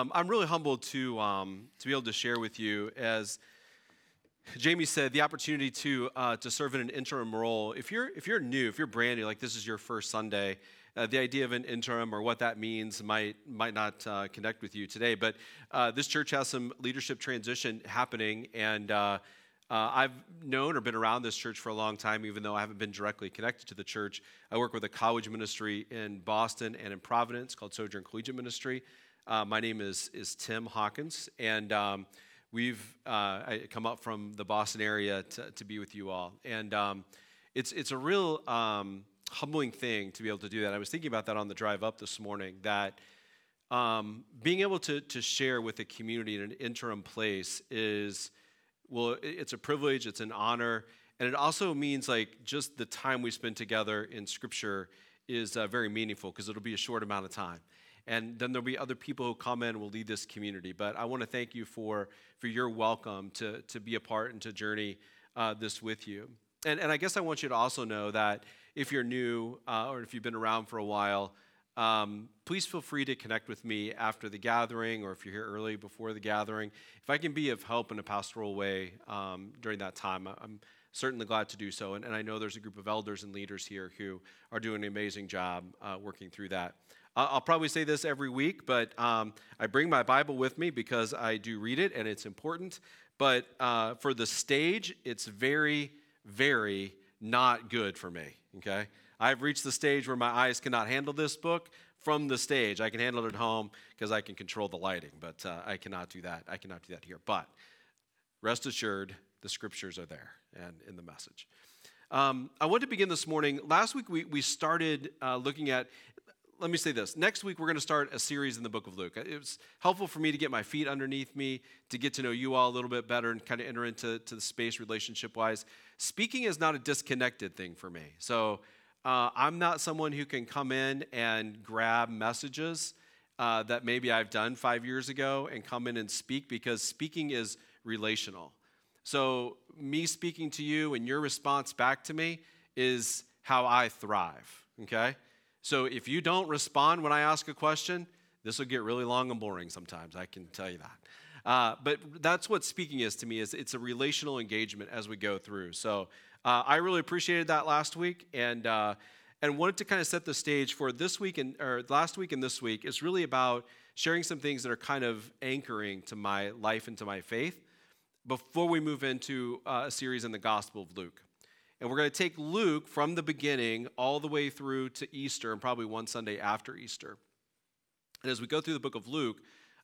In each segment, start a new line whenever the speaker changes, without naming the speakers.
Um, I'm really humbled to, um, to be able to share with you, as Jamie said, the opportunity to, uh, to serve in an interim role. If you're, if you're new, if you're brand new, like this is your first Sunday, uh, the idea of an interim or what that means might, might not uh, connect with you today. But uh, this church has some leadership transition happening, and uh, uh, I've known or been around this church for a long time, even though I haven't been directly connected to the church. I work with a college ministry in Boston and in Providence called Sojourn Collegiate Ministry. Uh, my name is, is Tim Hawkins, and um, we've uh, come up from the Boston area to, to be with you all. And um, it's, it's a real um, humbling thing to be able to do that. I was thinking about that on the drive up this morning, that um, being able to, to share with the community in an interim place is, well, it's a privilege, it's an honor, and it also means like just the time we spend together in Scripture is uh, very meaningful because it'll be a short amount of time and then there'll be other people who come in and will lead this community. But I want to thank you for, for your welcome to, to be a part and to journey uh, this with you. And, and I guess I want you to also know that if you're new uh, or if you've been around for a while, um, please feel free to connect with me after the gathering or if you're here early before the gathering. If I can be of help in a pastoral way um, during that time, I'm certainly glad to do so. And, and, I know there's a group of elders and leaders here who are doing an amazing job uh, working through that. I'll probably say this every week, but um, I bring my Bible with me because I do read it and it's important. But uh, for the stage, it's very, very not good for me, okay? I've reached the stage where my eyes cannot handle this book from the stage. I can handle it at home because I can control the lighting, but uh, I cannot do that. I cannot do that here. But rest assured, the scriptures are there and in the message. Um, I want to begin this morning. Last week we, we started uh, looking at let me say this. Next week, we're going to start a series in the book of Luke. It was helpful for me to get my feet underneath me, to get to know you all a little bit better and kind of enter into to the space relationship wise. Speaking is not a disconnected thing for me. So uh, I'm not someone who can come in and grab messages uh, that maybe I've done five years ago and come in and speak because speaking is relational. So, me speaking to you and your response back to me is how I thrive, okay? So if you don't respond when I ask a question, this will get really long and boring sometimes. I can tell you that. Uh, but that's what speaking is to me. Is it's a relational engagement as we go through. So uh, I really appreciated that last week, and uh, and wanted to kind of set the stage for this week and or last week and this week. It's really about sharing some things that are kind of anchoring to my life and to my faith before we move into uh, a series in the Gospel of Luke. And we're going to take Luke from the beginning all the way through to Easter and probably one Sunday after Easter. And as we go through the book of Luke,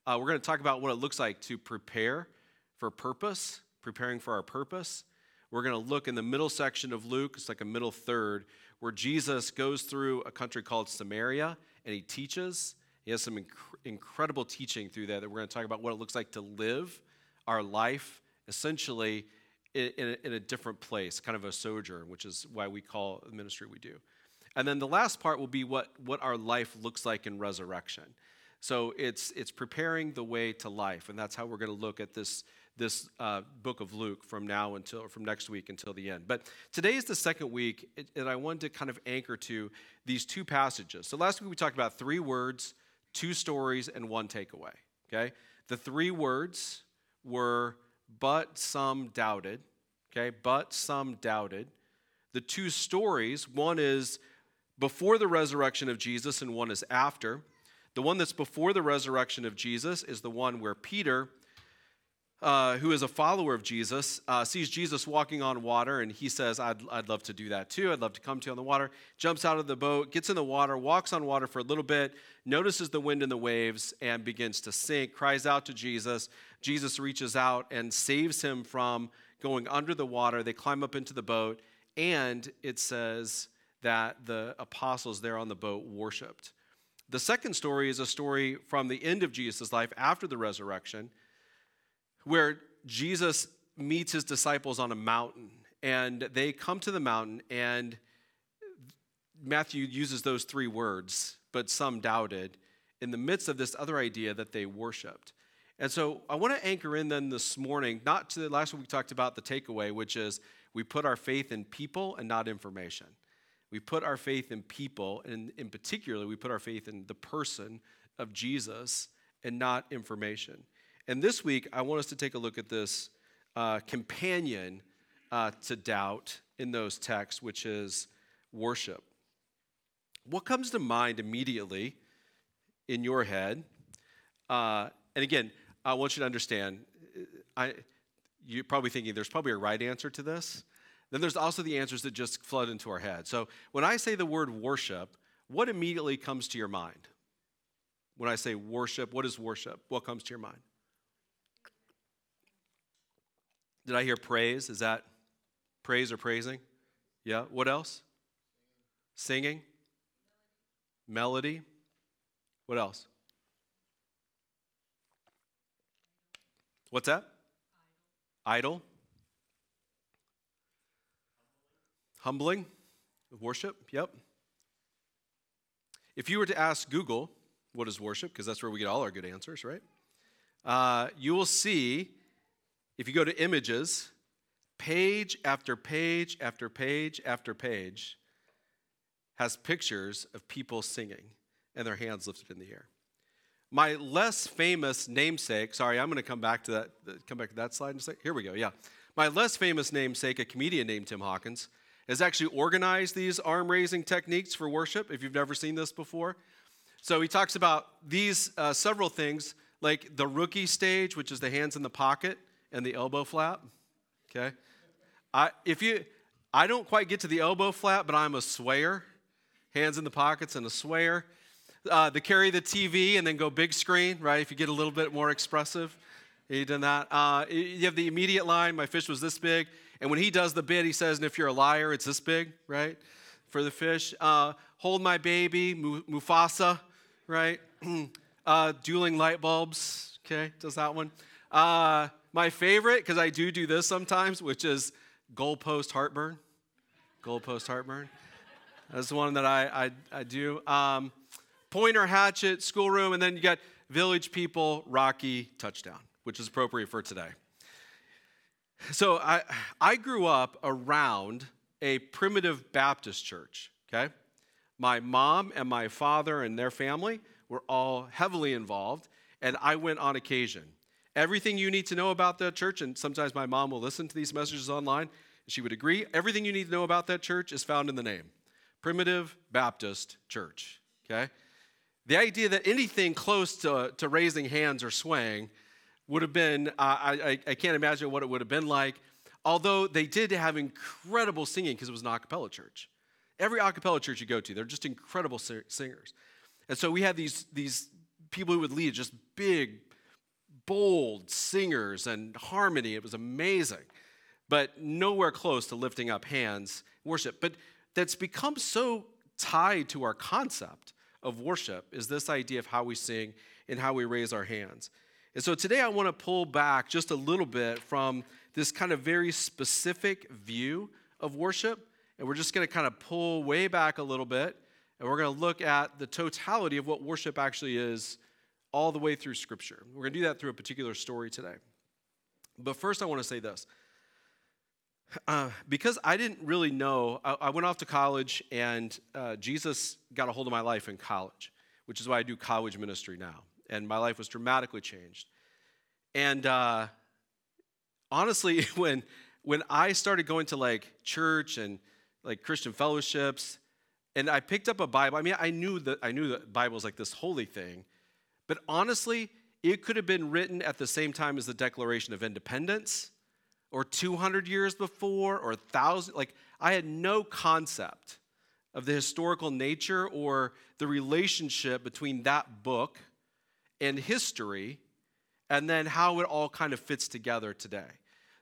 uh, we're going to talk about what it looks like to prepare for purpose, preparing for our purpose. We're going to look in the middle section of Luke, it's like a middle third, where Jesus goes through a country called Samaria and he teaches. He has some inc- incredible teaching through that that we're going to talk about what it looks like to live our life essentially in, in, a, different place, kind of a sojourn, which is why we call the ministry we do. And then the last part will be what, what our life looks like in resurrection. So it's, it's preparing the way to life, and that's how we're going to look at this, this uh, book of Luke from now until from next week until the end. But today is the second week, and I wanted to kind of anchor to these two passages. So last week we talked about three words, two stories, and one takeaway. Okay, the three words were but some doubted. Okay, but some doubted. The two stories one is before the resurrection of Jesus, and one is after. The one that's before the resurrection of Jesus is the one where Peter uh, who is a follower of Jesus, uh, sees Jesus walking on water, and he says, I'd, I'd love to do that too. I'd love to come to you on the water. Jumps out of the boat, gets in the water, walks on water for a little bit, notices the wind and the waves, and begins to sink, cries out to Jesus. Jesus reaches out and saves him from going under the water. They climb up into the boat, and it says that the apostles there on the boat worshiped. The second story is a story from the end of Jesus' life after the resurrection where Jesus meets his disciples on a mountain and they come to the mountain and Matthew uses those three words, but some doubted in the midst of this other idea that they worshiped. And so I want to anchor in then this morning, not to the last week we talked about the takeaway, which is we put our faith in people and not information. We put our faith in people, and in particular, we put our faith in the person of Jesus and not information. And this week, I want us to take a look at this uh, companion uh, to doubt in those texts, which is worship. What comes to mind immediately in your head? Uh, and again, I want you to understand, uh, I, you're probably thinking there's probably a right answer to this. Then there's also the answers that just flood into our head. So when I say the word worship, what immediately comes to your mind? When I say worship, what is worship? What comes to your mind? Did I hear praise? Is that praise or praising? Yeah. What else? Singing? Melody? What else? What's that? Idol. Humbling. Worship. Yep. If you were to ask Google, what is worship? Because that's where we get all our good answers, right? Uh, you will see, if you go to images, page after page after page after page has pictures of people singing and their hands lifted in the air. My less famous namesake, sorry, I'm going to come back to that, come back to that slide and say, here we go, yeah. My less famous namesake, a comedian named Tim Hawkins, has actually organized these arm raising techniques for worship, if you've never seen this before. So he talks about these uh, several things, like the rookie stage, which is the hands in the pocket and the elbow flap. Okay? I, if you, I don't quite get to the elbow flap, but I'm a swayer, hands in the pockets and a swayer. Uh, the carry the TV and then go big screen, right? If you get a little bit more expressive, you done that. Uh, you have the immediate line. My fish was this big, and when he does the bit, he says, "And if you're a liar, it's this big, right?" For the fish, uh, hold my baby, Mufasa, right? uh, dueling light bulbs, okay, does that one. Uh, my favorite, because I do do this sometimes, which is goalpost heartburn. Goalpost heartburn. That's the one that I, I, I do. Um, pointer hatchet, schoolroom, and then you got village people, Rocky, touchdown, which is appropriate for today. So I, I grew up around a primitive Baptist church, okay? My mom and my father and their family were all heavily involved, and I went on occasion. Everything you need to know about that church, and sometimes my mom will listen to these messages online, she would agree. Everything you need to know about that church is found in the name Primitive Baptist Church, okay? The idea that anything close to, to raising hands or swaying would have been, uh, I, I can't imagine what it would have been like, although they did have incredible singing because it was an a cappella church. Every a cappella church you go to, they're just incredible singers. And so we had these, these people who would lead just big, bold singers and harmony. It was amazing, but nowhere close to lifting up hands, worship. But that's become so tied to our concept of worship is this idea of how we sing and how we raise our hands. And so today I want to pull back just a little bit from this kind of very specific view of worship and we're just going to kind of pull way back a little bit, and we're going to look at the totality of what worship actually is all the way through Scripture. We're going to do that through a particular story today. But first, I want to say this. Uh, because I didn't really know, I, I went off to college, and uh, Jesus got a hold of my life in college, which is why I do college ministry now. And my life was dramatically changed. And uh, honestly, when when I started going to like church and like Christian fellowships, and I picked up a Bible. I mean, I knew that I knew that Bible was like this holy thing, but honestly, it could have been written at the same time as the Declaration of Independence, or 200 years before, or 1,000. Like, I had no concept of the historical nature or the relationship between that book and history, and then how it all kind of fits together today.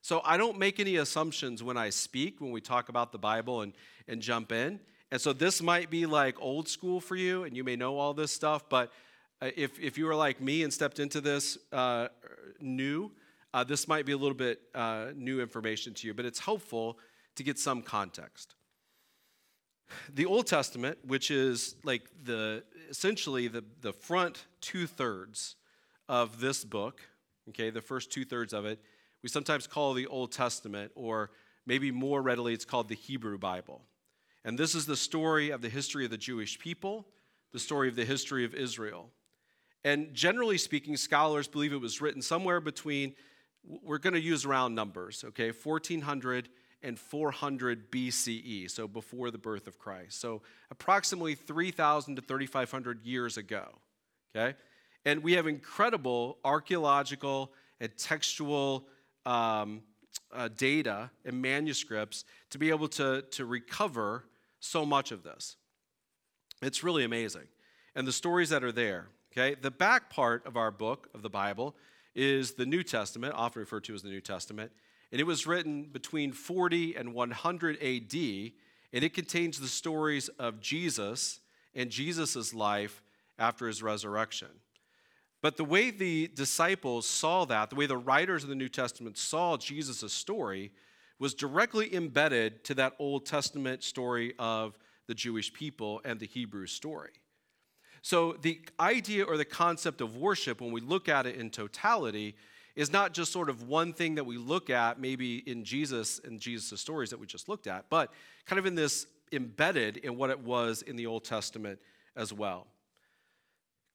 So I don't make any assumptions when I speak, when we talk about the Bible and, and jump in. And so this might be like old school for you, and you may know all this stuff, but uh, if, if you were like me and stepped into this uh, new, uh, this might be a little bit uh, new information to you, but it's helpful to get some context. The Old Testament, which is like the essentially the, the front two thirds of this book, okay, the first two thirds of it, we sometimes call the Old Testament, or maybe more readily, it's called the Hebrew Bible. And this is the story of the history of the Jewish people, the story of the history of Israel. And generally speaking, scholars believe it was written somewhere between, we're going to use round numbers, okay, 1400 and 400 BCE, so before the birth of Christ. So approximately 3,000 to 3,500 years ago, okay? And we have incredible archaeological and textual um, uh, data and manuscripts to be able to, to recover so much of this. It's really amazing. And the stories that are there, okay? The back part of our book of the Bible is the New Testament, often referred to as the New Testament. And it was written between 40 and 100 AD, and it contains the stories of Jesus and Jesus' life after his resurrection. But the way the disciples saw that, the way the writers of the New Testament saw Jesus' story, was directly embedded to that Old Testament story of the Jewish people and the Hebrew story. So the idea or the concept of worship, when we look at it in totality, is not just sort of one thing that we look at maybe in Jesus and Jesus' stories that we just looked at, but kind of in this embedded in what it was in the Old Testament as well.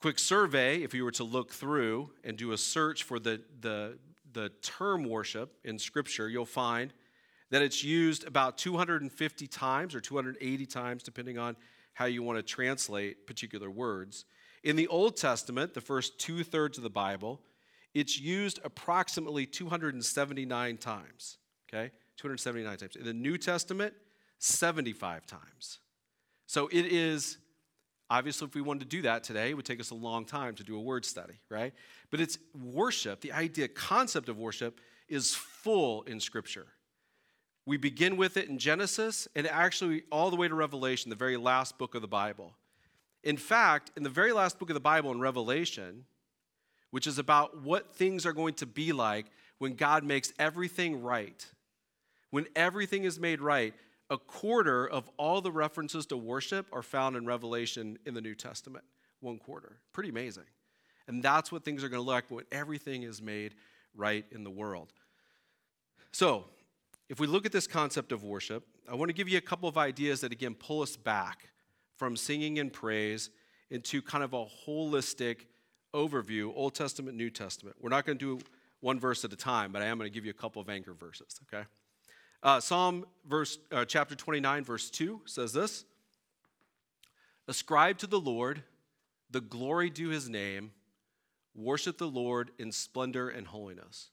Quick survey if you were to look through and do a search for the, the, the term worship in Scripture, you'll find that it's used about 250 times or 280 times, depending on how you want to translate particular words. In the Old Testament, the first two thirds of the Bible, it's used approximately 279 times. Okay? 279 times. In the New Testament, 75 times. So it is Obviously, if we wanted to do that today, it would take us a long time to do a word study, right? But it's worship, the idea, concept of worship is full in Scripture. We begin with it in Genesis and actually all the way to Revelation, the very last book of the Bible. In fact, in the very last book of the Bible in Revelation, which is about what things are going to be like when God makes everything right, when everything is made right, a quarter of all the references to worship are found in Revelation in the New Testament. One quarter. Pretty amazing. And that's what things are going to look like when everything is made right in the world. So, if we look at this concept of worship, I want to give you a couple of ideas that, again, pull us back from singing and praise into kind of a holistic overview Old Testament, New Testament. We're not going to do one verse at a time, but I am going to give you a couple of anchor verses, okay? Uh, Psalm verse, uh, chapter 29, verse 2 says this Ascribe to the Lord the glory due his name, worship the Lord in splendor and holiness.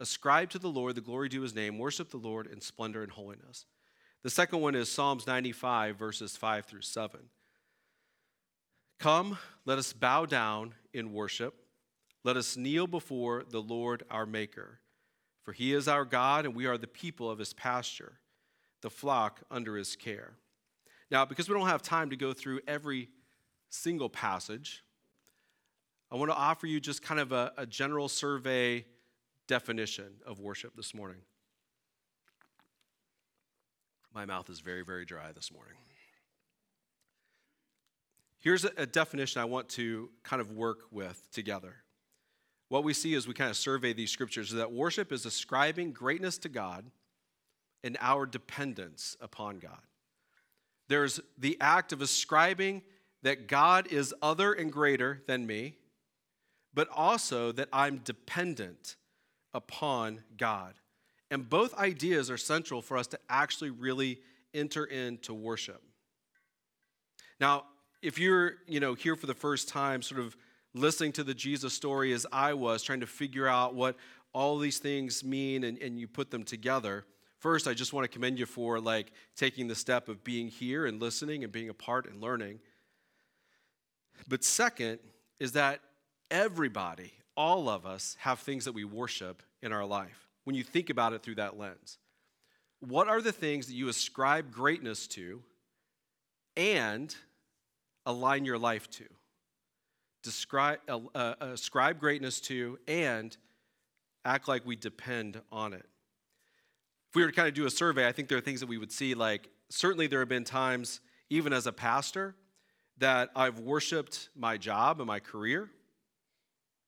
Ascribe to the Lord the glory due his name, worship the Lord in splendor and holiness. The second one is Psalms 95, verses 5 through 7. Come, let us bow down in worship. Let us kneel before the Lord our Maker. For he is our God, and we are the people of his pasture, the flock under his care. Now, because we don't have time to go through every single passage, I want to offer you just kind of a, a general survey definition of worship this morning. My mouth is very, very dry this morning. Here's a, definition I want to kind of work with together what we see as we kind of survey these scriptures is that worship is ascribing greatness to God and our dependence upon God. There's the act of ascribing that God is other and greater than me, but also that I'm dependent upon God. And both ideas are central for us to actually really enter into worship. Now, if you're, you know, here for the first time, sort of listening to the Jesus story as I was, trying to figure out what all these things mean and, and you put them together. First, I just want to commend you for like taking the step of being here and listening and being a part and learning. But second is that everybody, all of us, have things that we worship in our life when you think about it through that lens. What are the things that you ascribe greatness to and align your life to? describe, uh, uh, ascribe greatness to, and act like we depend on it. If we were to kind of do a survey, I think there are things that we would see like certainly there have been times, even as a pastor, that I've worshiped my job and my career.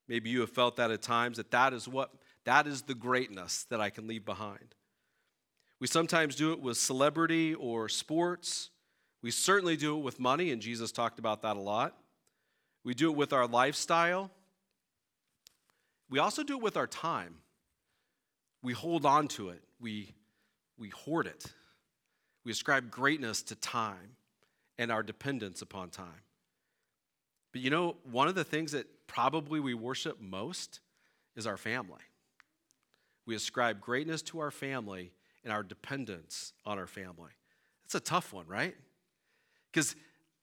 Maybe you have felt that at times that that is what that is the greatness that I can leave behind. We sometimes do it with celebrity or sports. We certainly do it with money, and Jesus talked about that a lot. we do it with our lifestyle, we also do it with our time. We hold on to it, we, we hoard it. We ascribe greatness to time and our dependence upon time. But you know, one of the things that probably we worship most is our family. We ascribe greatness to our family and our dependence on our family. It's a tough one, right? Because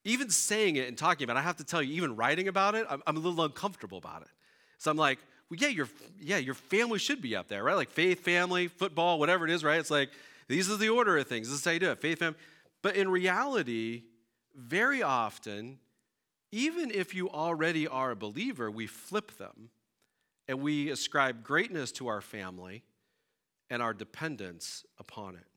even saying it and talking about it, I have to tell you, even writing about it, I'm, I'm a little uncomfortable about it. So I'm like, well, yeah, your, yeah, your family should be up there, right? Like faith, family, football, whatever it is, right? It's like, these are the order of things. This is how you do it. Faith, family. But in reality, very often, even if you already are a believer, we flip them and we ascribe greatness to our family and our dependence upon it.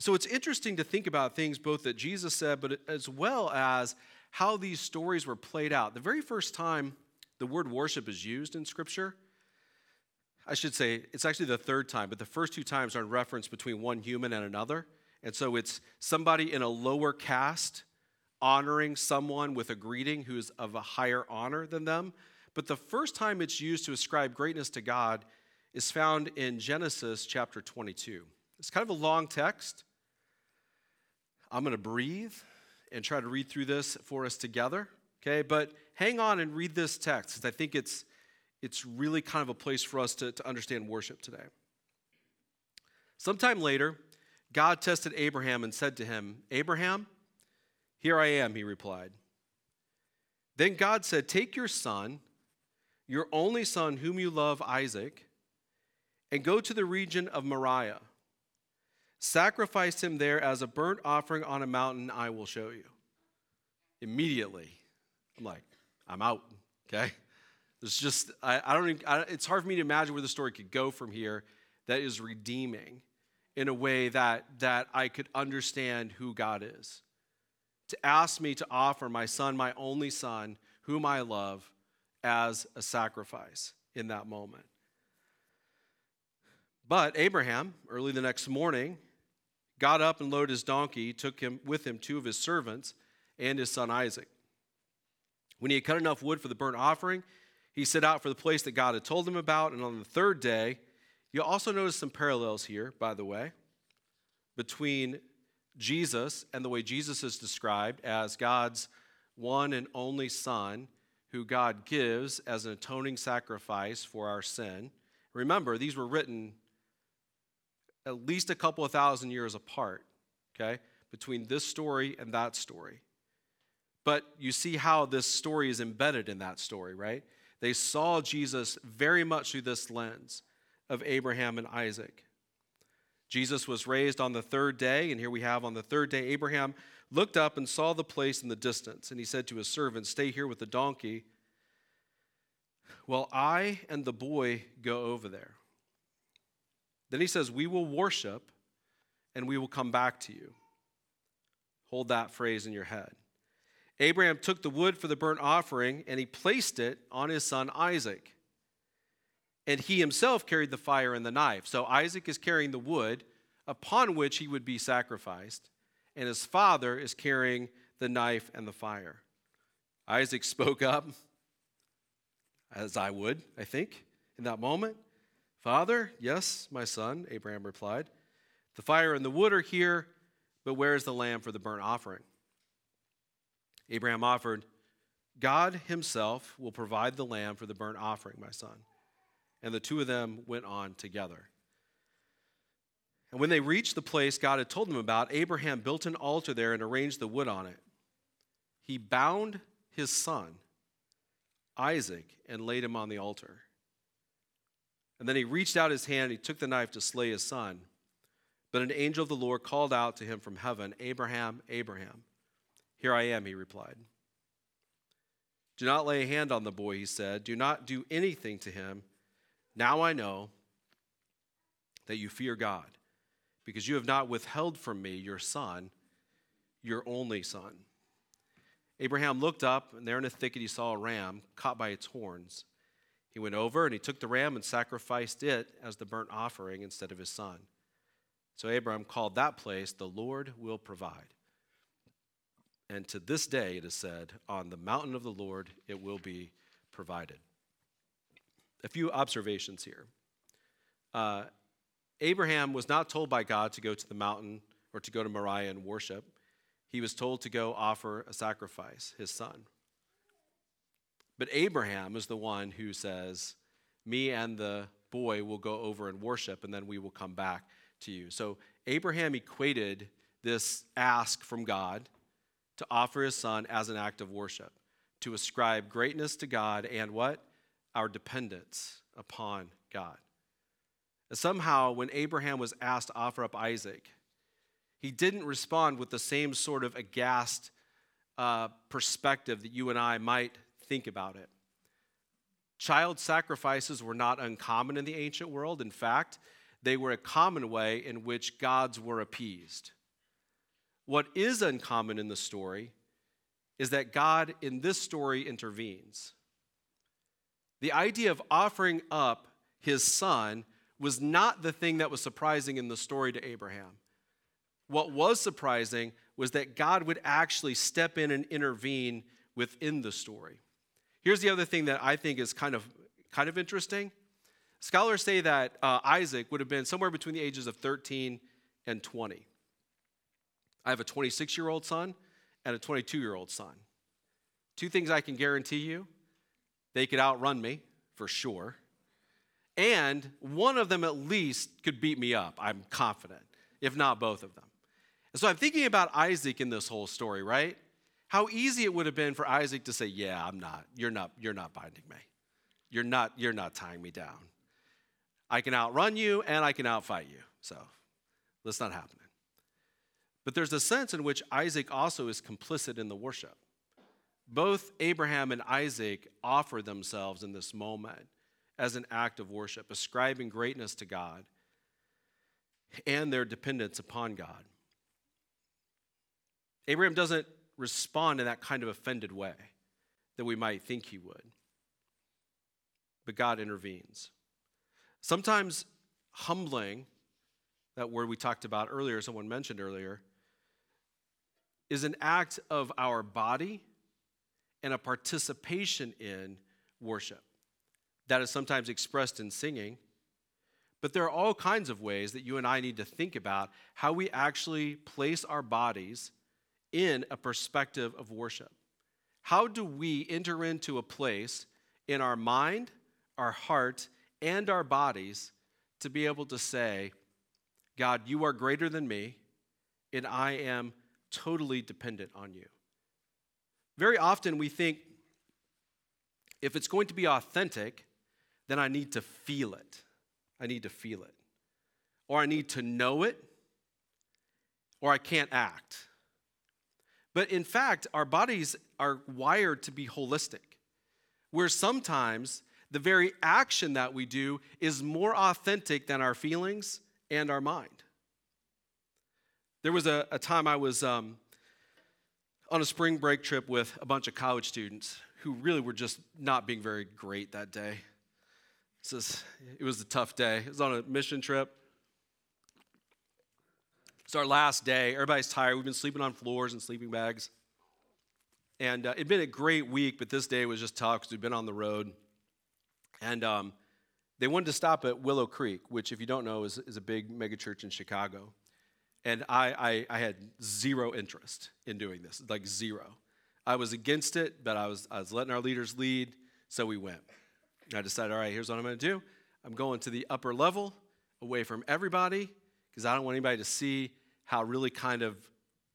So it's interesting to think about things both that Jesus said, but as well as how these stories were played out. The very first time the word worship is used in Scripture, I should say it's actually the third time, but the first two times are in reference between one human and another. And so it's somebody in a lower caste honoring someone with a greeting who's of a higher honor than them. But the first time it's used to ascribe greatness to God is found in Genesis chapter 22. It's kind of a long text. I'm going to breathe and try to read through this for us together, okay? But hang on and read this text because I think it's it's really kind of a place for us to, to understand worship today. Sometime later, God tested Abraham and said to him, Abraham, here I am, he replied. Then God said, Take your son, your only son, whom you love, Isaac, and go to the region of Moriah. Sacrifice him there as a burnt offering on a mountain I will show you. Immediately, I'm like, I'm out, okay? There's just, I, I don't even, I, it's hard for me to imagine where the story could go from here that is redeeming in a way that, that I could understand who God is. To ask me to offer my son, my only son, whom I love, as a sacrifice in that moment. But Abraham, early the next morning, got up and loaded his donkey, took him with him two of his servants and his son Isaac. When he had cut enough wood for the burnt offering, he set out for the place that God had told him about, and on the third day, you'll also notice some parallels here, by the way, between Jesus and the way Jesus is described as God's one and only Son, who God gives as an atoning sacrifice for our sin. Remember, these were written at least a couple of thousand years apart, okay, between this story and that story. But you see how this story is embedded in that story, right? They saw Jesus very much through this lens of Abraham and Isaac. Jesus was raised on the third day, and here we have on the third day, Abraham looked up and saw the place in the distance, and he said to his servant, Stay here with the donkey, while I and the boy go over there. Then he says, We will worship and we will come back to you. Hold that phrase in your head. Abraham took the wood for the burnt offering and he placed it on his son Isaac. And he himself carried the fire and the knife. So Isaac is carrying the wood upon which he would be sacrificed, and his father is carrying the knife and the fire. Isaac spoke up, as I would, I think, in that moment. Father, yes, my son, Abraham replied. The fire and the wood are here, but where is the lamb for the burnt offering? Abraham offered, God himself will provide the lamb for the burnt offering, my son. And the two of them went on together. And when they reached the place God had told them about, Abraham built an altar there and arranged the wood on it. He bound his son, Isaac, and laid him on the altar. And then he reached out his hand, and he took the knife to slay his son. But an angel of the Lord called out to him from heaven, Abraham, Abraham. Here I am, he replied. Do not lay a hand on the boy, he said. Do not do anything to him. Now I know that you fear God, because you have not withheld from me your son, your only son. Abraham looked up, and there in a thicket he saw a ram caught by its horns. He went over and he took the ram and sacrificed it as the burnt offering instead of his son. So Abraham called that place, The Lord will provide. And to this day, it is said, On the mountain of the Lord it will be provided. A few observations here. Uh, Abraham was not told by God to go to the mountain or to go to Moriah and worship. He was told to go offer a sacrifice, his son. But Abraham is the one who says, Me and the boy will go over and worship, and then we will come back to you. So Abraham equated this ask from God to offer his son as an act of worship, to ascribe greatness to God and what? Our dependence upon God. And somehow, when Abraham was asked to offer up Isaac, he didn't respond with the same sort of aghast uh, perspective that you and I might think about it. Child sacrifices were not uncommon in the ancient world. In fact, they were a common way in which gods were appeased. What is uncommon in the story is that God in this story intervenes. The idea of offering up his son was not the thing that was surprising in the story to Abraham. What was surprising was that God would actually step in and intervene within the story. Here's the other thing that I think is kind of, kind of interesting. Scholars say that uh, Isaac would have been somewhere between the ages of 13 and 20. I have a 26 year old son and a 22 year old son. Two things I can guarantee you they could outrun me, for sure. And one of them at least could beat me up, I'm confident, if not both of them. And so I'm thinking about Isaac in this whole story, right? How easy it would have been for Isaac to say, "Yeah, I'm not. You're not you're not binding me. You're not you're not tying me down. I can outrun you and I can outfight you." So, that's not happening. But there's a sense in which Isaac also is complicit in the worship. Both Abraham and Isaac offer themselves in this moment as an act of worship, ascribing greatness to God and their dependence upon God. Abraham doesn't respond in that kind of offended way that we might think he would, but God intervenes. Sometimes humbling, that word we talked about earlier, someone mentioned earlier, is an act of our body and a participation in worship. That is sometimes expressed in singing. But there are all kinds of ways that you and I need to think about how we actually place our bodies in a perspective of worship. How do we enter into a place in our mind, our heart, and our bodies to be able to say, God, you are greater than me, and I am totally dependent on you. Very often we think if it's going to be authentic, then I need to feel it. I need to feel it. Or I need to know it, or I can't act. But in fact, our bodies are wired to be holistic, where sometimes the very action that we do is more authentic than our feelings and our mind. There was a, a time I was um, on a spring break trip with a bunch of college students who really were just not being very great that day. It was a tough day. It was on a mission trip. It's our last day. Everybody's tired. We've been sleeping on floors and sleeping bags. And uh, it'd been a great week, but this day was just tough because we'd been on the road. And um, they wanted to stop at Willow Creek, which, if you don't know, is, is a big megachurch in Chicago. And I, I, I, had zero interest in doing this, like zero. I was against it, but I was, I was letting our leaders lead, so we went. I decided, all right, here's what I'm going to do I'm going to the upper level, away from everybody, because I don't want anybody to see how really kind of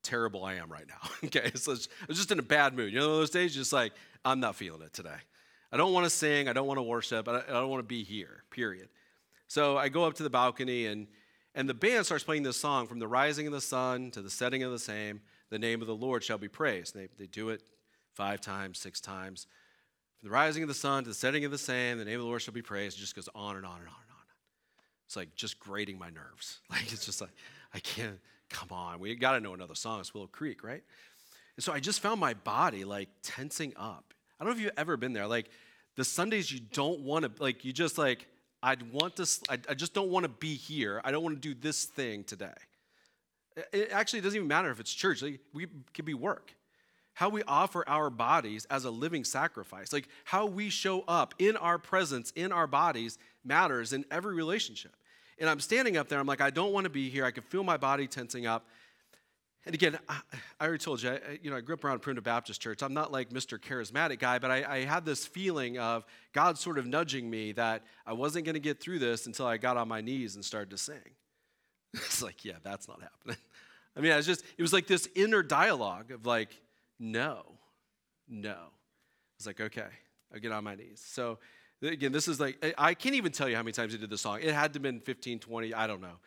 terrible I am right now. okay, so I was just in a bad mood. You know, those days, just like, I'm not feeling it today. I don't want to sing, I don't want to worship, I don't want to be here, period. So I go up to the balcony and and the band starts playing this song from the rising of the sun to the setting of the same, the name of the Lord shall be praised. They, they do it five times, six times. From the rising of the sun to the setting of the same, the name of the Lord shall be praised. It just goes on and on and on and on. It's like just grating my nerves. Like it's just like, I can't, come on. We got to know another song. It's Willow Creek, right? And so I just found my body like tensing up. I don't know if you've ever been there. Like the Sundays you don't want to, like, you just like, I'd want to, I, I just don't want to be here. I don't want to do this thing today. It actually doesn't even matter if it's church. Like, we could be work. how we offer our bodies as a living sacrifice. Like how we show up in our presence, in our bodies, matters in every relationship. And I'm standing up there, I'm like, I don't want to be here. I can feel my body tensing up. And again, I, I already told you, I, you know, I grew up around Primitive Baptist Church. I'm not like Mr. Charismatic guy, but I, I had this feeling of God sort of nudging me that I wasn't going to get through this until I got on my knees and started to sing. it's like, yeah, that's not happening. I mean, I was just, it was like this inner dialogue of like, no, no. It's like, okay, I'll get on my knees. So again, this is like, I can't even tell you how many times I did the song. It had to have been 15, 20, I don't know.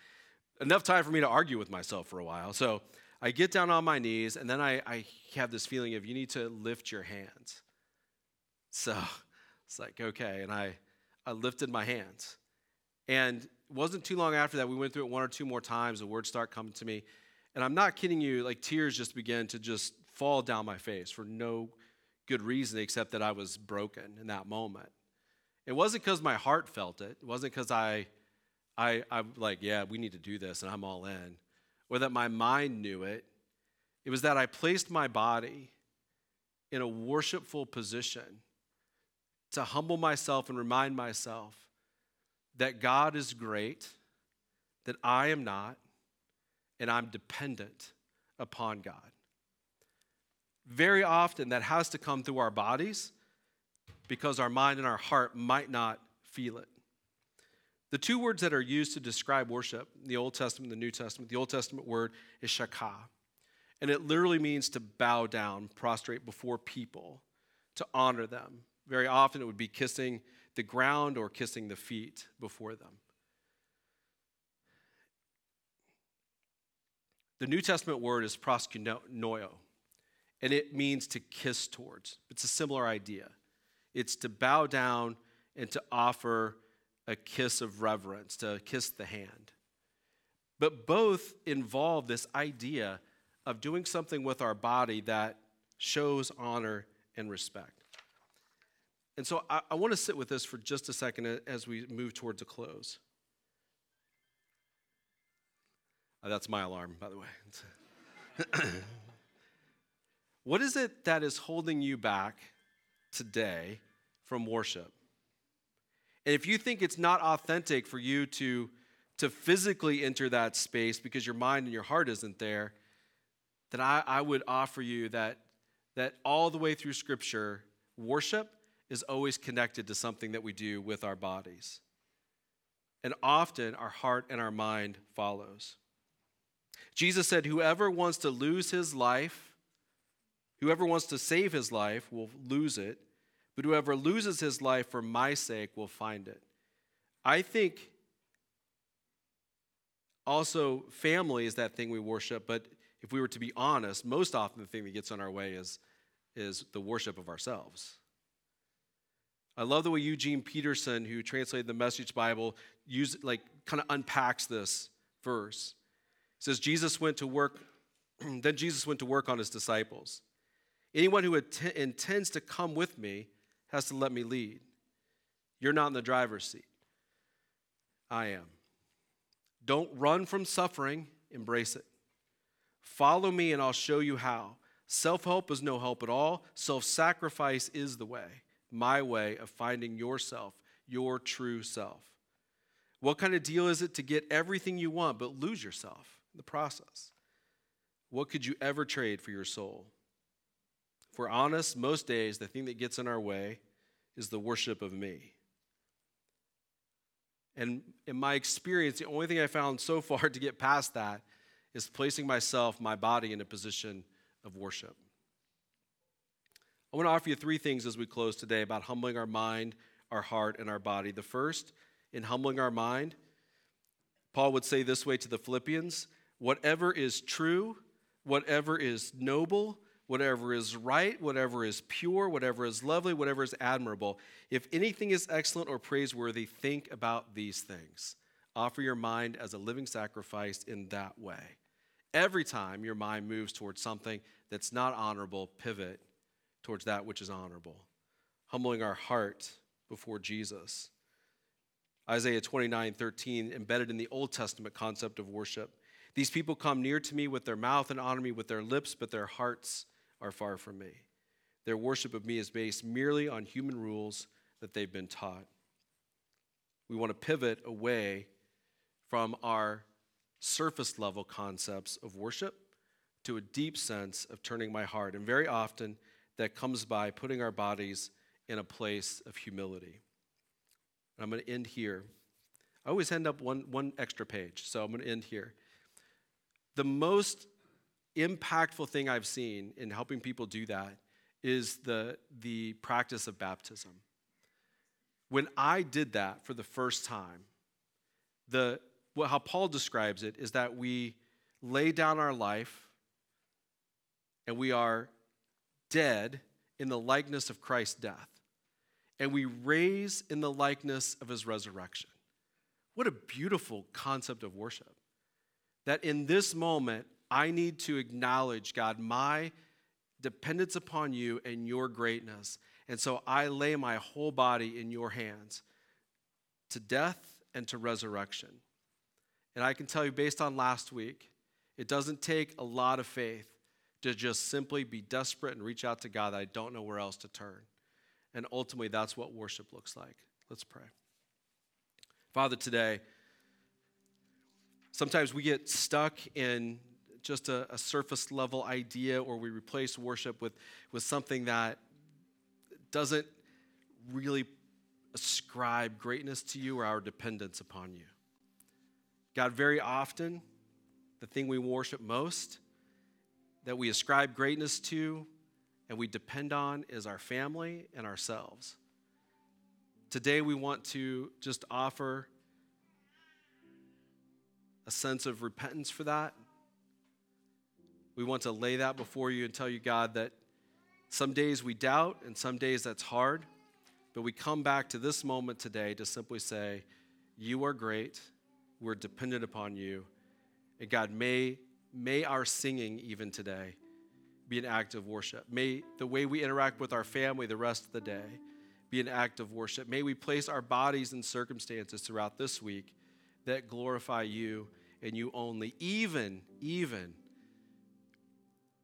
Enough time for me to argue with myself for a while. So I get down on my knees, and then I, I have this feeling of you need to lift your hands. So it's like, okay. And I, I lifted my hands. And it wasn't too long after that, we went through it one or two more times. The words start coming to me. And I'm not kidding you, like tears just began to just fall down my face for no good reason except that I was broken in that moment. It wasn't because my heart felt it. It wasn't because I, I, I'm like, yeah, we need to do this and I'm all in or that my mind knew it. It was that I placed my body in a worshipful position to humble myself and remind myself that God is great, that I am not, and I'm dependent upon God. Very often, that has to come through our bodies because our mind and our heart might not feel it. The two words that are used to describe worship in the Old Testament and the New Testament, the Old Testament word is shakah. And it literally means to bow down, prostrate before people, to honor them. Very often it would be kissing the ground or kissing the feet before them. The New Testament word is proskuneo, and it means to kiss towards. It's a similar idea. It's to bow down and to offer a kiss of reverence, to kiss the hand. But both involve this idea of doing something with our body that shows honor and respect. And so I, I want to sit with this for just a second as we move towards a close. Oh, that's my alarm, by the way. what is it that is holding you back today from worship? And if you think it's not authentic for you to, to physically enter that space because your mind and your heart isn't there, then I, I would offer you that, that all the way through Scripture, worship is always connected to something that we do with our bodies. And often our heart and our mind follows. Jesus said, Whoever wants to lose his life, whoever wants to save his life will lose it, but whoever loses his life for my sake will find it. I think also family is that thing we worship, but if we were to be honest, most often the thing that gets on our way is, is the worship of ourselves. I love the way Eugene Peterson, who translated the Message Bible, use like kind of unpacks this verse. It says Jesus went to work, then Jesus went to work on his disciples. Anyone who intends to come with me has to let me lead. You're not in the driver's seat. I am. Don't run from suffering, embrace it. Follow me, and I'll show you how. Self help is no help at all. Self sacrifice is the way, my way of finding yourself, your true self. What kind of deal is it to get everything you want but lose yourself in the process? What could you ever trade for your soul? If we're honest, most days the thing that gets in our way is the worship of me. And in my experience, the only thing I found so far to get past that is placing myself, my body, in a position of worship. I want to offer you three things as we close today about humbling our mind, our heart, and our body. The first, in humbling our mind, Paul would say this way to the Philippians whatever is true, whatever is noble, whatever is right, whatever is pure, whatever is lovely, whatever is admirable. If anything is excellent or praiseworthy, think about these things. Offer your mind as a living sacrifice in that way. Every time your mind moves towards something that's not honorable, pivot towards that which is honorable. Humbling our heart before Jesus. Isaiah 29 13, embedded in the Old Testament concept of worship. These people come near to me with their mouth and honor me with their lips, but their hearts are far from me. Their worship of me is based merely on human rules that they've been taught. We want to pivot away from our surface level concepts of worship to a deep sense of turning my heart. And very often that comes by putting our bodies in a place of humility. And I'm going to end here. I always end up one, one extra page, so I'm going to end here. The most impactful thing I've seen in helping people do that is the, the practice of baptism. When I did that for the first time, the, well, how Paul describes it is that we lay down our life and we are dead in the likeness of Christ's death, and we raise in the likeness of his resurrection. What a beautiful concept of worship. That in this moment, I need to acknowledge, God, my dependence upon you and your greatness. And so I lay my whole body in your hands to death and to resurrection. And I can tell you, based on last week, it doesn't take a lot of faith to just simply be desperate and reach out to God I don't know where else to turn. And ultimately, that's what worship looks like. Let's pray. Father, today, sometimes we get stuck in just a, a, surface level idea or we replace worship with, with something that doesn't really ascribe greatness to you or our dependence upon you. God, very often, the thing we worship most that we ascribe greatness to and we depend on is our family and ourselves. Today, we want to just offer a sense of repentance for that. We want to lay that before you and tell you, God, that some days we doubt and some days that's hard, but we come back to this moment today to simply say, You are great. We're dependent upon you. And God, may May our singing, even today, be an act of worship. May the way we interact with our family the rest of the day be an act of worship. May we place our bodies in circumstances throughout this week that glorify you and you only, even, even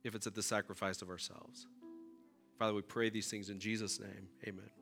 if it's at the sacrifice of ourselves. Father, we pray these things in Jesus' name. Amen.